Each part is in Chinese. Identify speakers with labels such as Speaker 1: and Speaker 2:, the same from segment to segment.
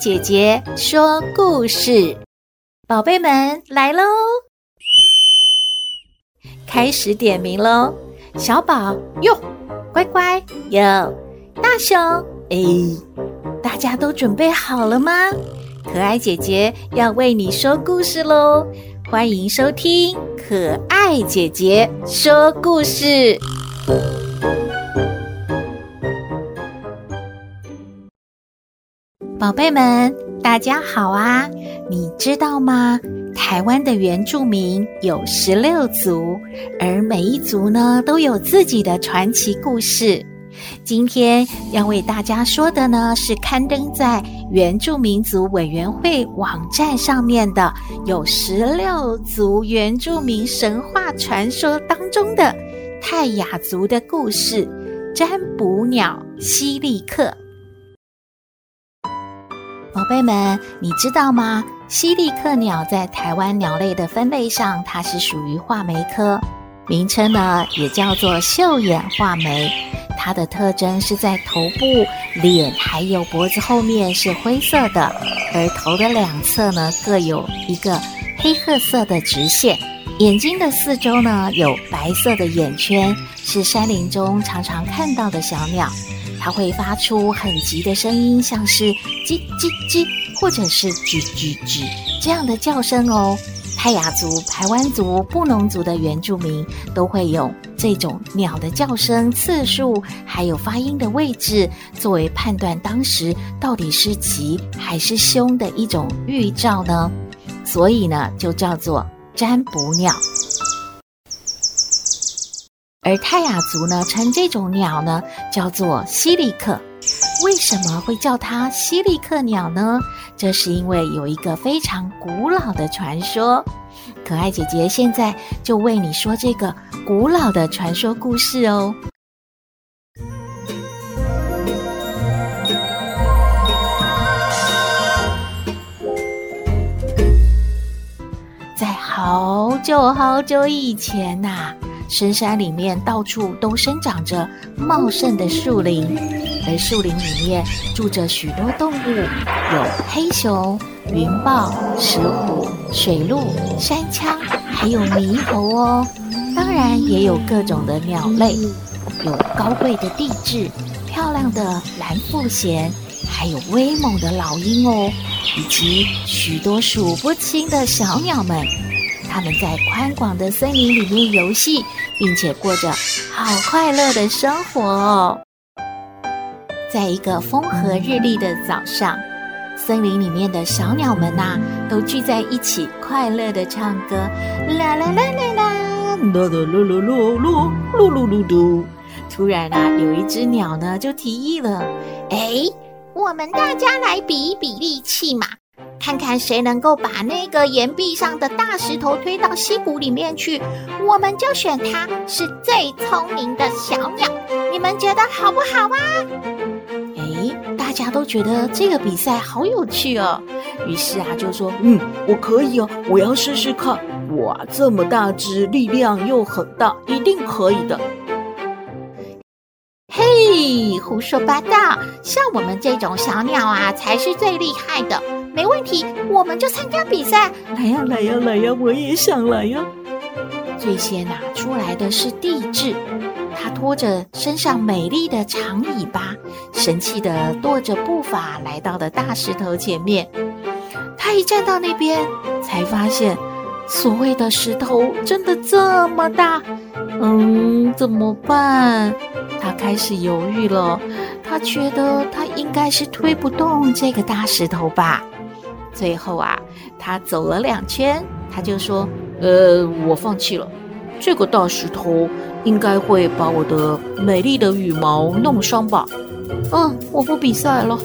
Speaker 1: 姐姐说故事，宝贝们来喽！开始点名喽，小宝哟，乖乖哟，大熊哎，大家都准备好了吗？可爱姐姐要为你说故事喽，欢迎收听可爱姐姐说故事。宝贝们，大家好啊！你知道吗？台湾的原住民有十六族，而每一族呢都有自己的传奇故事。今天要为大家说的呢，是刊登在原住民族委员会网站上面的，有十六族原住民神话传说当中的泰雅族的故事——占卜鸟西利克。宝贝们，你知道吗？西利克鸟在台湾鸟类的分类上，它是属于画眉科，名称呢也叫做绣眼画眉。它的特征是在头部、脸还有脖子后面是灰色的，而头的两侧呢各有一个黑褐色的直线，眼睛的四周呢有白色的眼圈，是山林中常常看到的小鸟。它会发出很急的声音，像是叽叽叽，或者是吱吱吱这样的叫声哦。泰雅族、排湾族、布农族的原住民都会用这种鸟的叫声次数，还有发音的位置，作为判断当时到底是吉还是凶的一种预兆呢。所以呢，就叫做占卜鸟。而泰雅族呢，称这种鸟呢叫做西利克。为什么会叫它西利克鸟呢？这是因为有一个非常古老的传说。可爱姐姐现在就为你说这个古老的传说故事哦。在好久好久以前呐、深山里面到处都生长着茂盛的树林，而树林里面住着许多动物，有黑熊、云豹、石虎、水鹿、山羌，还有猕猴哦。当然也有各种的鸟类，有高贵的帝雉、漂亮的蓝腹鷴，还有威猛的老鹰哦，以及许多数不清的小鸟们。他们在宽广的森林里面游戏。并且过着好快乐的生活哦。在一个风和日丽的早上，森林里面的小鸟们呐、都聚在一起，快乐的唱歌，啦啦啦啦啦，噜噜噜噜噜噜噜噜噜噜。突然啊，有一只鸟呢，就提议了：“哎，我们大家来比一比力气嘛。”看看谁能够把那个岩壁上的大石头推到溪谷里面去，我们就选它是最聪明的小鸟。你们觉得好不好啊？哎，大家都觉得这个比赛好有趣哦。于是啊，就说：“嗯，我可以哦，我要试试看。哇，这么大只，力量又很大，一定可以的。”嘿，胡说八道！像我们这种小鸟啊，才是最厉害的。没问题，我们就参加比赛。来呀，来呀，来呀！我也想来呀。最先拿出来的是地质，他拖着身上美丽的长尾巴，神气的跺着步伐来到了大石头前面。他一站到那边，才发现所谓的石头真的这么大。嗯，怎么办？他开始犹豫了。他觉得他应该是推不动这个大石头吧。最后啊，他走了两圈，他就说：“呃，我放弃了。这个大石头应该会把我的美丽的羽毛弄伤吧？嗯，我不比赛了。”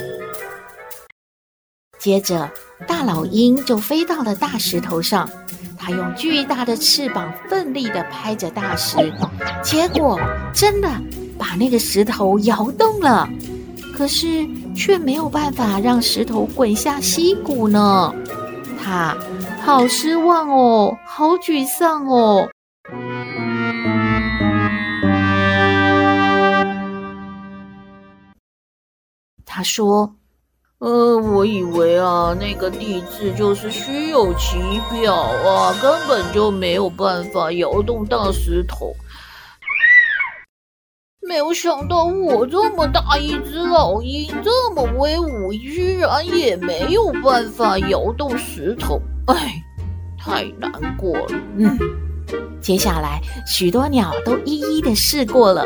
Speaker 1: 接着，大老鹰就飞到了大石头上，它用巨大的翅膀奋力地拍着大石，结果真的把那个石头摇动了。可是却没有办法让石头滚下溪谷呢，他好失望哦，好沮丧哦。他说：“
Speaker 2: 呃，我以为啊，那个地质就是虚有其表啊，根本就没有办法摇动大石头。没有想到我这么大一只老鹰，这么威武，居然也没有办法摇动石头。哎，太难过了。
Speaker 1: 嗯，接下来许多鸟都一一的试过了，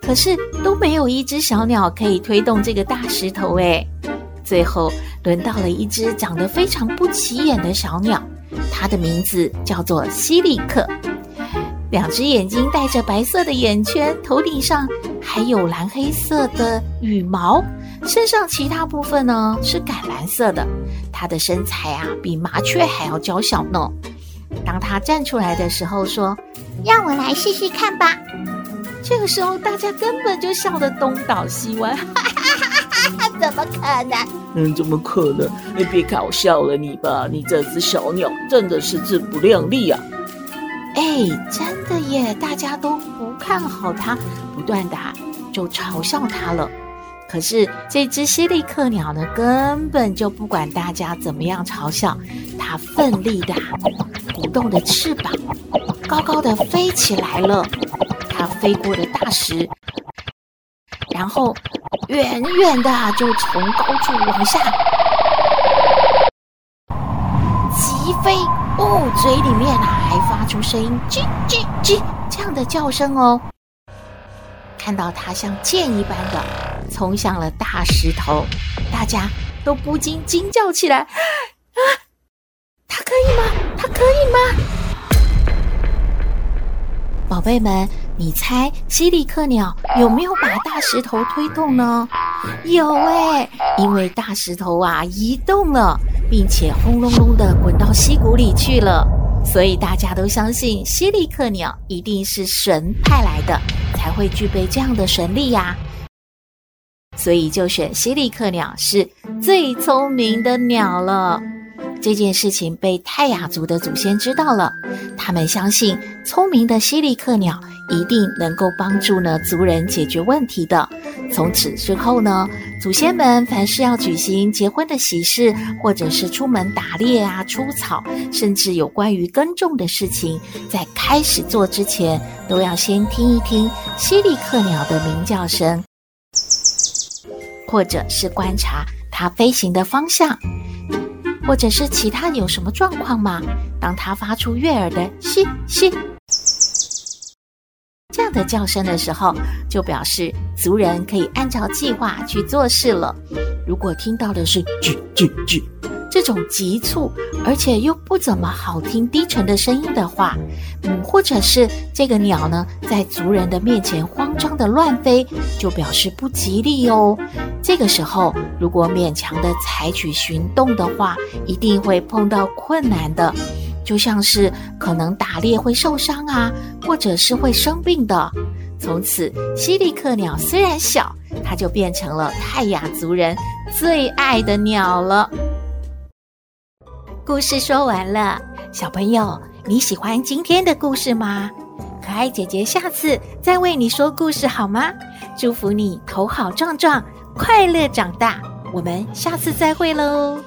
Speaker 1: 可是都没有一只小鸟可以推动这个大石头。哎。最后轮到了一只长得非常不起眼的小鸟，它的名字叫做希利克。两只眼睛带着白色的眼圈，头顶上还有蓝黑色的羽毛，身上其他部分呢是橄蓝色的。它的身材啊比麻雀还要娇小呢。当它站出来的时候说：“
Speaker 3: 让我来试试看吧。”
Speaker 1: 这个时候大家根本就笑得东倒西歪。
Speaker 3: 哈哈哈哈哈怎么可能？
Speaker 2: 嗯，怎么可能？你别搞笑了，你吧，你这只小鸟真的是自不量力啊！
Speaker 1: 哎，真的耶，大家都不看好它，不断的就嘲笑它了。可是这只犀利克鸟呢，根本就不管大家怎么样嘲笑，它奋力的鼓动着翅膀，高高的飞起来了。它飞过了大石。然后，远远的就从高处往下急飞哦，嘴里面啊还发出声音“叽叽叽”这样的叫声哦。看到它像箭一般的冲向了大石头，大家都不禁惊叫起来：“啊，它可以吗？它可以吗？”宝贝们。你猜希利克鸟有没有把大石头推动呢？有哎，因为大石头啊移动了，并且轰隆隆的滚到溪谷里去了，所以大家都相信犀利克鸟一定是神派来的，才会具备这样的神力呀。所以就选犀利克鸟是最聪明的鸟了。这件事情被泰雅族的祖先知道了，他们相信聪明的犀利克鸟一定能够帮助呢族人解决问题的。从此之后呢，祖先们凡是要举行结婚的喜事，或者是出门打猎啊、出草，甚至有关于耕种的事情，在开始做之前，都要先听一听犀利克鸟的鸣叫声，或者是观察它飞行的方向。或者是其他有什么状况吗？当它发出悦耳的“嘻嘻”这样的叫声的时候，就表示族人可以按照计划去做事了。如果听到的是“吱吱吱”这种急促而且又不怎么好听、低沉的声音的话，嗯，或者是这个鸟呢在族人的面前慌张的乱飞，就表示不吉利哦。这个时候，如果勉强的采取行动的话，一定会碰到困难的，就像是可能打猎会受伤啊，或者是会生病的。从此，希利克鸟虽然小，它就变成了泰雅族人最爱的鸟了。故事说完了，小朋友，你喜欢今天的故事吗？可爱姐姐下次再为你说故事好吗？祝福你头好壮壮。快乐长大，我们下次再会喽。